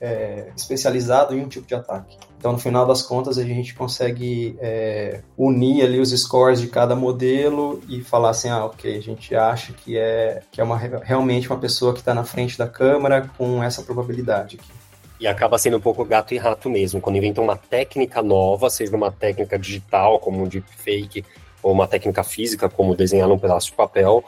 é, especializado em um tipo de ataque. Então, no final das contas, a gente consegue é, unir ali os scores de cada modelo e falar assim, ah, ok, a gente acha que é, que é uma, realmente uma pessoa que está na frente da câmera com essa probabilidade aqui. E acaba sendo um pouco gato e rato mesmo. Quando inventam uma técnica nova, seja uma técnica digital, como um deepfake, ou uma técnica física, como desenhar num pedaço de papel,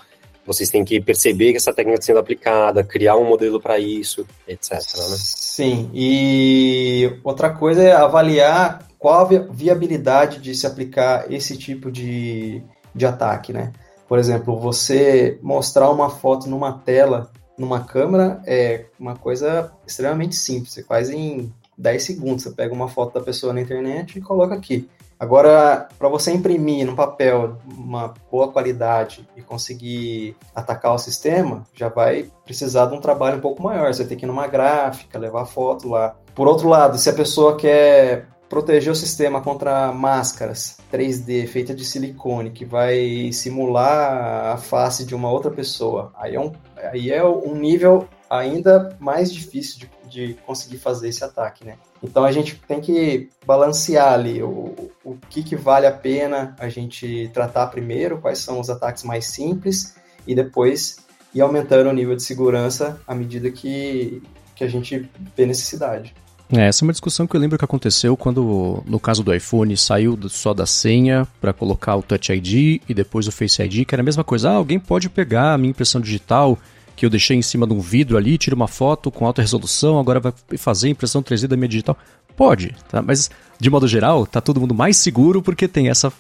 vocês têm que perceber que essa técnica está sendo aplicada, criar um modelo para isso, etc. Né? Sim, e outra coisa é avaliar qual a viabilidade de se aplicar esse tipo de, de ataque, né? Por exemplo, você mostrar uma foto numa tela, numa câmera, é uma coisa extremamente simples. Você faz em 10 segundos. Você pega uma foto da pessoa na internet e coloca aqui. Agora, para você imprimir no papel uma boa qualidade e conseguir atacar o sistema, já vai precisar de um trabalho um pouco maior. Você tem que ir numa gráfica, levar foto lá. Por outro lado, se a pessoa quer proteger o sistema contra máscaras 3D feitas de silicone que vai simular a face de uma outra pessoa, aí é um, aí é um nível ainda mais difícil de, de conseguir fazer esse ataque, né? Então a gente tem que balancear ali o, o que, que vale a pena a gente tratar primeiro, quais são os ataques mais simples, e depois e aumentando o nível de segurança à medida que, que a gente vê necessidade. É, essa é uma discussão que eu lembro que aconteceu quando, no caso do iPhone, saiu só da senha para colocar o Touch ID e depois o Face ID, que era a mesma coisa. Ah, alguém pode pegar a minha impressão digital que eu deixei em cima de um vidro ali, tira uma foto com alta resolução, agora vai fazer impressão 3D da minha digital. Pode, tá? Mas de modo geral, tá todo mundo mais seguro porque tem essa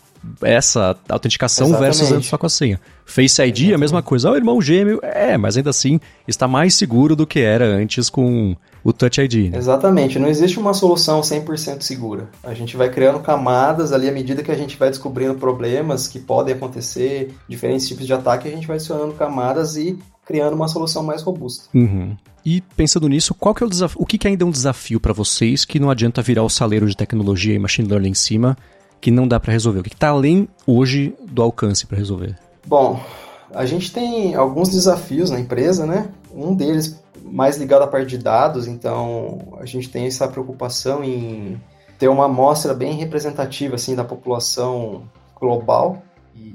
essa autenticação Exatamente. versus antes só com a senha. Face ID Exatamente. a mesma coisa. Ah, o irmão gêmeo, é, mas ainda assim está mais seguro do que era antes com o Touch ID. Né? Exatamente, não existe uma solução 100% segura. A gente vai criando camadas ali à medida que a gente vai descobrindo problemas que podem acontecer, diferentes tipos de ataque, a gente vai adicionando camadas e criando uma solução mais robusta. Uhum. E pensando nisso, qual que é o desafio? O que, que ainda é um desafio para vocês que não adianta virar o saleiro de tecnologia e machine learning em cima, que não dá para resolver? O que está além hoje do alcance para resolver? Bom, a gente tem alguns desafios na empresa, né? Um deles mais ligado à parte de dados, então a gente tem essa preocupação em ter uma amostra bem representativa assim da população global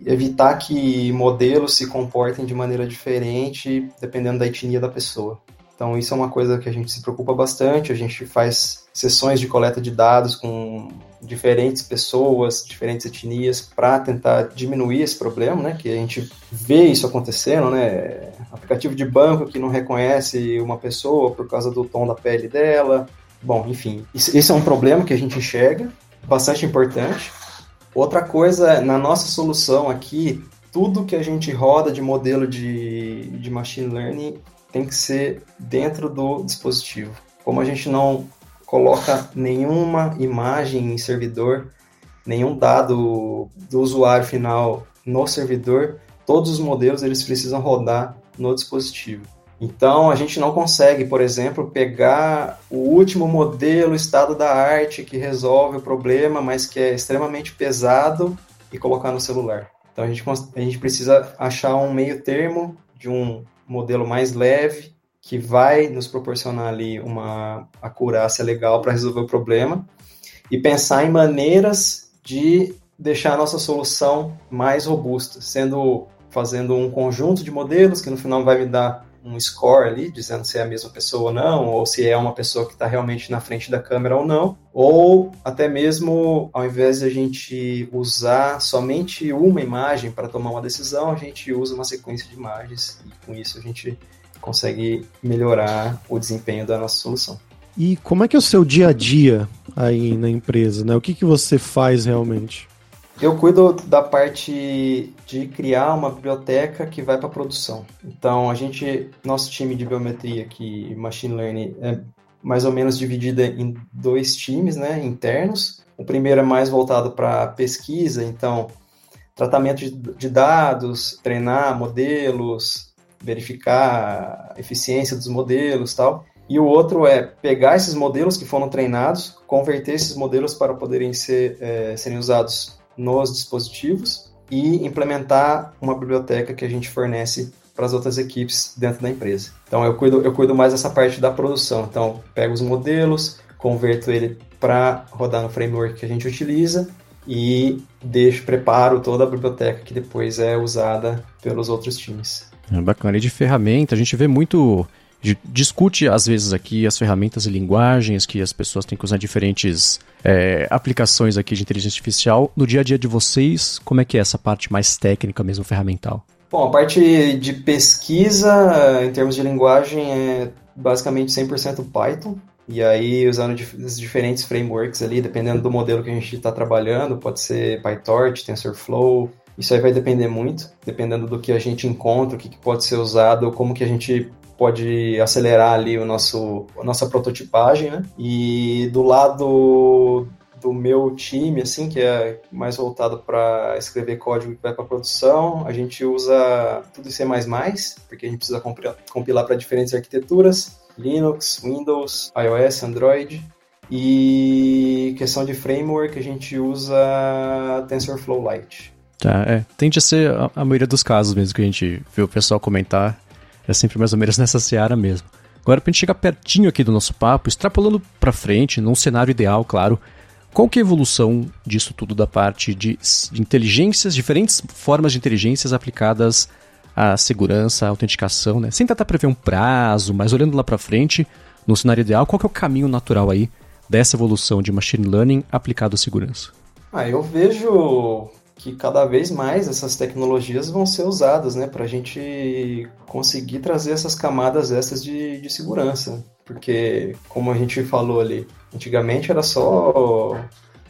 evitar que modelos se comportem de maneira diferente dependendo da etnia da pessoa. Então isso é uma coisa que a gente se preocupa bastante, a gente faz sessões de coleta de dados com diferentes pessoas, diferentes etnias, para tentar diminuir esse problema, né? Que a gente vê isso acontecendo, né? Aplicativo de banco que não reconhece uma pessoa por causa do tom da pele dela. Bom, enfim, esse é um problema que a gente enxerga, bastante importante. Outra coisa, na nossa solução aqui, tudo que a gente roda de modelo de, de machine learning tem que ser dentro do dispositivo. Como a gente não coloca nenhuma imagem em servidor, nenhum dado do usuário final no servidor, todos os modelos eles precisam rodar no dispositivo. Então a gente não consegue, por exemplo, pegar o último modelo estado da arte que resolve o problema, mas que é extremamente pesado e colocar no celular. Então a gente, a gente precisa achar um meio termo de um modelo mais leve, que vai nos proporcionar ali uma acurácia legal para resolver o problema, e pensar em maneiras de deixar a nossa solução mais robusta, sendo fazendo um conjunto de modelos que no final vai me dar um score ali, dizendo se é a mesma pessoa ou não, ou se é uma pessoa que está realmente na frente da câmera ou não, ou até mesmo ao invés de a gente usar somente uma imagem para tomar uma decisão, a gente usa uma sequência de imagens e com isso a gente consegue melhorar o desempenho da nossa solução. E como é que é o seu dia a dia aí na empresa, né? O que, que você faz realmente? Eu cuido da parte de criar uma biblioteca que vai para produção. Então, a gente, nosso time de biometria aqui, machine learning, é mais ou menos dividida em dois times, né, internos. O primeiro é mais voltado para pesquisa, então tratamento de, de dados, treinar modelos, verificar a eficiência dos modelos, tal. E o outro é pegar esses modelos que foram treinados, converter esses modelos para poderem ser, é, serem usados nos dispositivos e implementar uma biblioteca que a gente fornece para as outras equipes dentro da empresa. Então eu cuido, eu cuido mais dessa parte da produção. Então pego os modelos, converto ele para rodar no framework que a gente utiliza e deixo, preparo toda a biblioteca que depois é usada pelos outros times. É bacana. E de ferramenta, a gente vê muito discute às vezes aqui as ferramentas e linguagens que as pessoas têm que usar diferentes é, aplicações aqui de inteligência artificial. No dia a dia de vocês, como é que é essa parte mais técnica mesmo, ferramental? Bom, a parte de pesquisa em termos de linguagem é basicamente 100% Python. E aí, usando os diferentes frameworks ali, dependendo do modelo que a gente está trabalhando, pode ser PyTorch, TensorFlow. Isso aí vai depender muito, dependendo do que a gente encontra, o que, que pode ser usado, como que a gente pode acelerar ali o nosso, a nossa prototipagem, né? E do lado do meu time, assim, que é mais voltado para escrever código que vai para produção, a gente usa tudo em C++, porque a gente precisa compilar para diferentes arquiteturas, Linux, Windows, iOS, Android, e questão de framework, a gente usa TensorFlow Lite. Tá, é. Tende a ser a, a maioria dos casos mesmo que a gente vê o pessoal comentar é sempre mais ou menos nessa seara mesmo. Agora, para a gente chegar pertinho aqui do nosso papo, extrapolando para frente, num cenário ideal, claro, qual que é a evolução disso tudo da parte de, inteligências, diferentes formas de inteligências aplicadas a segurança, a autenticação, né? Sem tentar prever um prazo, mas olhando lá para frente, no cenário ideal, qual que é o caminho natural aí dessa evolução de machine learning aplicado à segurança? Ah, eu vejo que cada vez mais essas tecnologias vão ser usadas, né, para a gente conseguir trazer essas camadas essas de, de segurança. Porque, como a gente falou ali, antigamente era só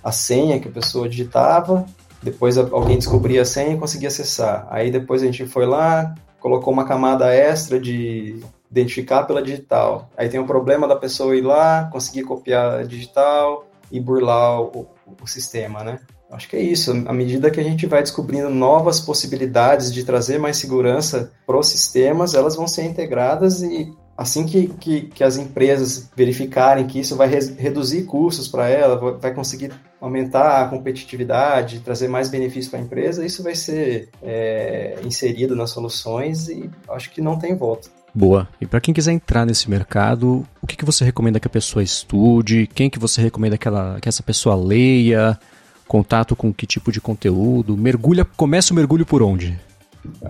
a senha que a pessoa digitava, depois alguém descobria a senha e conseguia acessar. Aí depois a gente foi lá, colocou uma camada extra de identificar pela digital. Aí tem o problema da pessoa ir lá, conseguir copiar a digital e burlar o, o sistema, né? Acho que é isso. À medida que a gente vai descobrindo novas possibilidades de trazer mais segurança para os sistemas, elas vão ser integradas e assim que, que, que as empresas verificarem que isso vai re reduzir custos para ela, vai conseguir aumentar a competitividade, trazer mais benefício para a empresa, isso vai ser é, inserido nas soluções e acho que não tem volta. Boa. E para quem quiser entrar nesse mercado, o que, que você recomenda que a pessoa estude? Quem que você recomenda que, ela, que essa pessoa leia? Contato com que tipo de conteúdo? Mergulha, começa o mergulho por onde?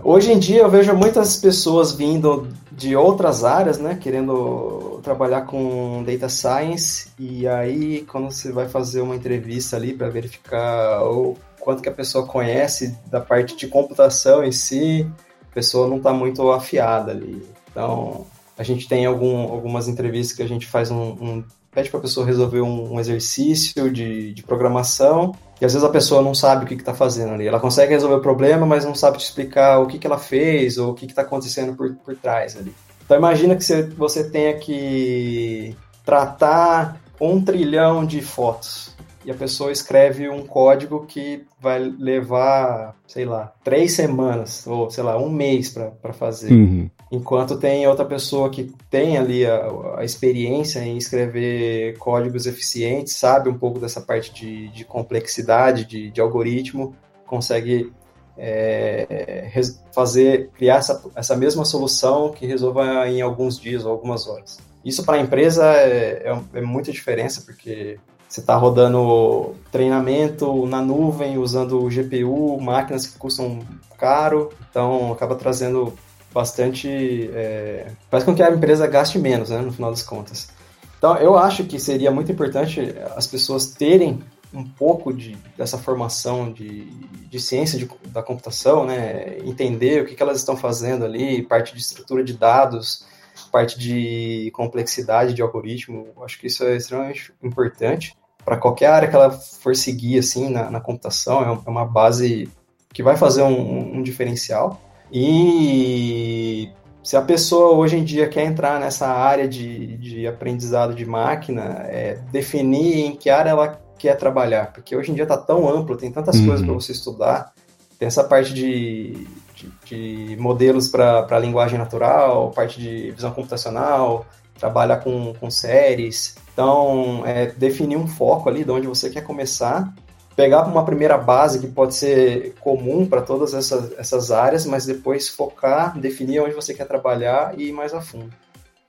Hoje em dia eu vejo muitas pessoas vindo de outras áreas, né, querendo trabalhar com data science e aí quando você vai fazer uma entrevista ali para verificar o quanto que a pessoa conhece da parte de computação em si, a pessoa não está muito afiada ali. Então a gente tem algum, algumas entrevistas que a gente faz um, um pede para a pessoa resolver um, um exercício de, de, programação e às vezes a pessoa não sabe o que está fazendo ali. Ela consegue resolver o problema, mas não sabe te explicar o que, que ela fez ou o que está acontecendo por, por trás ali. Então imagina que você, você tenha que tratar um trilhão de fotos e a pessoa escreve um código que vai levar, sei lá, três semanas ou sei lá, um mês para fazer. Uhum. Enquanto tem outra pessoa que tem ali a, a, experiência em escrever códigos eficientes, sabe um pouco dessa parte de, de complexidade, de, de, algoritmo, consegue é, fazer, criar essa, essa mesma solução que resolva em alguns dias ou algumas horas. Isso para a empresa é, é, é muita diferença, porque você está rodando treinamento na nuvem, usando GPU, máquinas que custam caro, então acaba trazendo bastante. É, faz com que a empresa gaste menos, né, no final das contas. Então, eu acho que seria muito importante as pessoas terem um pouco de, dessa formação de, de ciência de, da computação, né, entender o que, que elas estão fazendo ali, parte de estrutura de dados, parte de complexidade de algoritmo. Acho que isso é extremamente importante para qualquer área que ela for seguir assim na, na computação. É uma base que vai fazer um, um diferencial. E se a pessoa hoje em dia quer entrar nessa área de, de aprendizado de máquina, é definir em que área ela quer trabalhar, porque hoje em dia está tão amplo, tem tantas uhum. coisas para você estudar, tem essa parte de, de, de modelos para linguagem natural, parte de visão computacional, trabalhar com, com séries. Então, é definir um foco ali de onde você quer começar pegar uma primeira base que pode ser comum para todas essas, essas áreas, mas depois focar, definir onde você quer trabalhar e ir mais a fundo.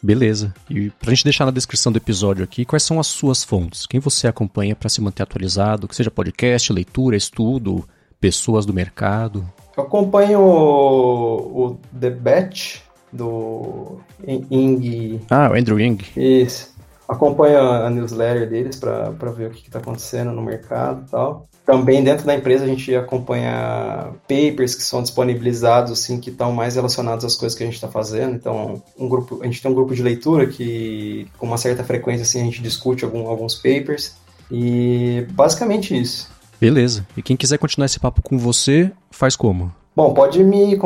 Beleza. E para a gente deixar na descrição do episódio aqui, quais são as suas fontes? Quem você acompanha para se manter atualizado? Que seja podcast, leitura, estudo, pessoas do mercado? Eu acompanho o, o The do Ing. Ah, o Andrew Ing. Isso acompanha a newsletter deles para ver o que está acontecendo no mercado e tal. Também dentro da empresa a gente acompanha papers que são disponibilizados assim que estão mais relacionados às coisas que a gente está fazendo. Então, um grupo, a gente tem um grupo de leitura que com uma certa frequência assim a gente discute algum, alguns papers e basicamente isso. Beleza. E quem quiser continuar esse papo com você, faz como? Bom, pode me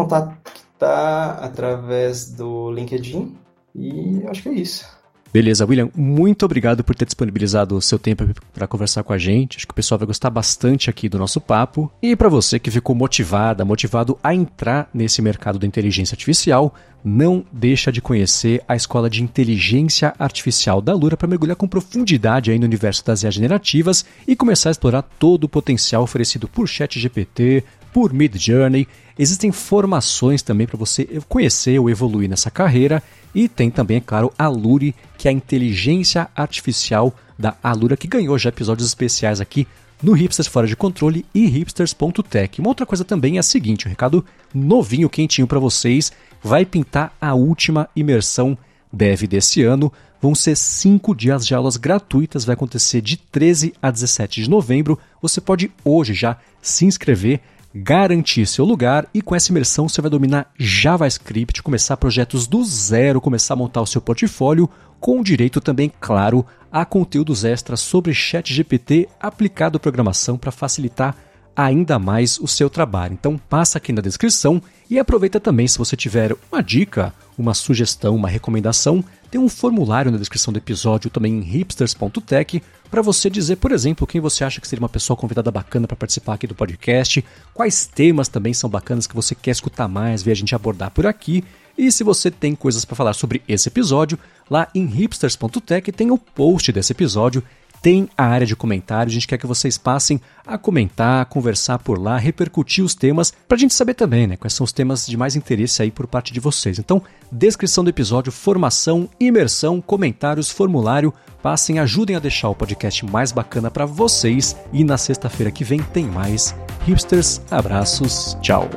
contactar através do LinkedIn e acho que é isso. Beleza, William, muito obrigado por ter disponibilizado o seu tempo para conversar com a gente. Acho que o pessoal vai gostar bastante aqui do nosso papo. E para você que ficou motivada, motivado a entrar nesse mercado da inteligência artificial, não deixa de conhecer a Escola de Inteligência Artificial da Lura para mergulhar com profundidade aí no universo das IA generativas e começar a explorar todo o potencial oferecido por ChatGPT, por Mid Journey. Existem formações também para você conhecer ou evoluir nessa carreira. E tem também, é claro, a Lure, que é a inteligência artificial da Alura, que ganhou já episódios especiais aqui no Hipsters Fora de Controle e hipsters.tech. Uma outra coisa também é a seguinte, um recado novinho, quentinho para vocês, vai pintar a última imersão Dev desse ano. Vão ser cinco dias de aulas gratuitas, vai acontecer de 13 a 17 de novembro. Você pode hoje já se inscrever garantir seu lugar e com essa imersão você vai dominar JavaScript, começar projetos do zero, começar a montar o seu portfólio, com direito também, claro, a conteúdos extras sobre ChatGPT aplicado à programação para facilitar ainda mais o seu trabalho. Então passa aqui na descrição e aproveita também se você tiver uma dica, uma sugestão, uma recomendação, tem um formulário na descrição do episódio também em hipsters.tech para você dizer, por exemplo, quem você acha que seria uma pessoa convidada bacana para participar aqui do podcast, quais temas também são bacanas que você quer escutar mais, ver a gente abordar por aqui. E se você tem coisas para falar sobre esse episódio, lá em hipsters.tech tem o post desse episódio tem a área de comentários. A gente quer que vocês passem a comentar, a conversar por lá, repercutir os temas, para a gente saber também né, quais são os temas de mais interesse aí por parte de vocês. Então, descrição do episódio, formação, imersão, comentários, formulário. Passem, ajudem a deixar o podcast mais bacana para vocês. E na sexta-feira que vem tem mais. Hipsters, abraços, tchau.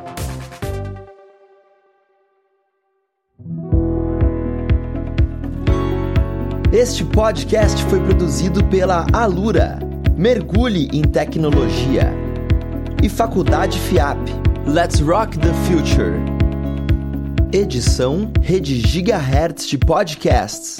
Este podcast foi produzido pela Alura. Mergulhe em tecnologia. E Faculdade FIAP. Let's Rock the Future. Edição Rede Gigahertz de Podcasts.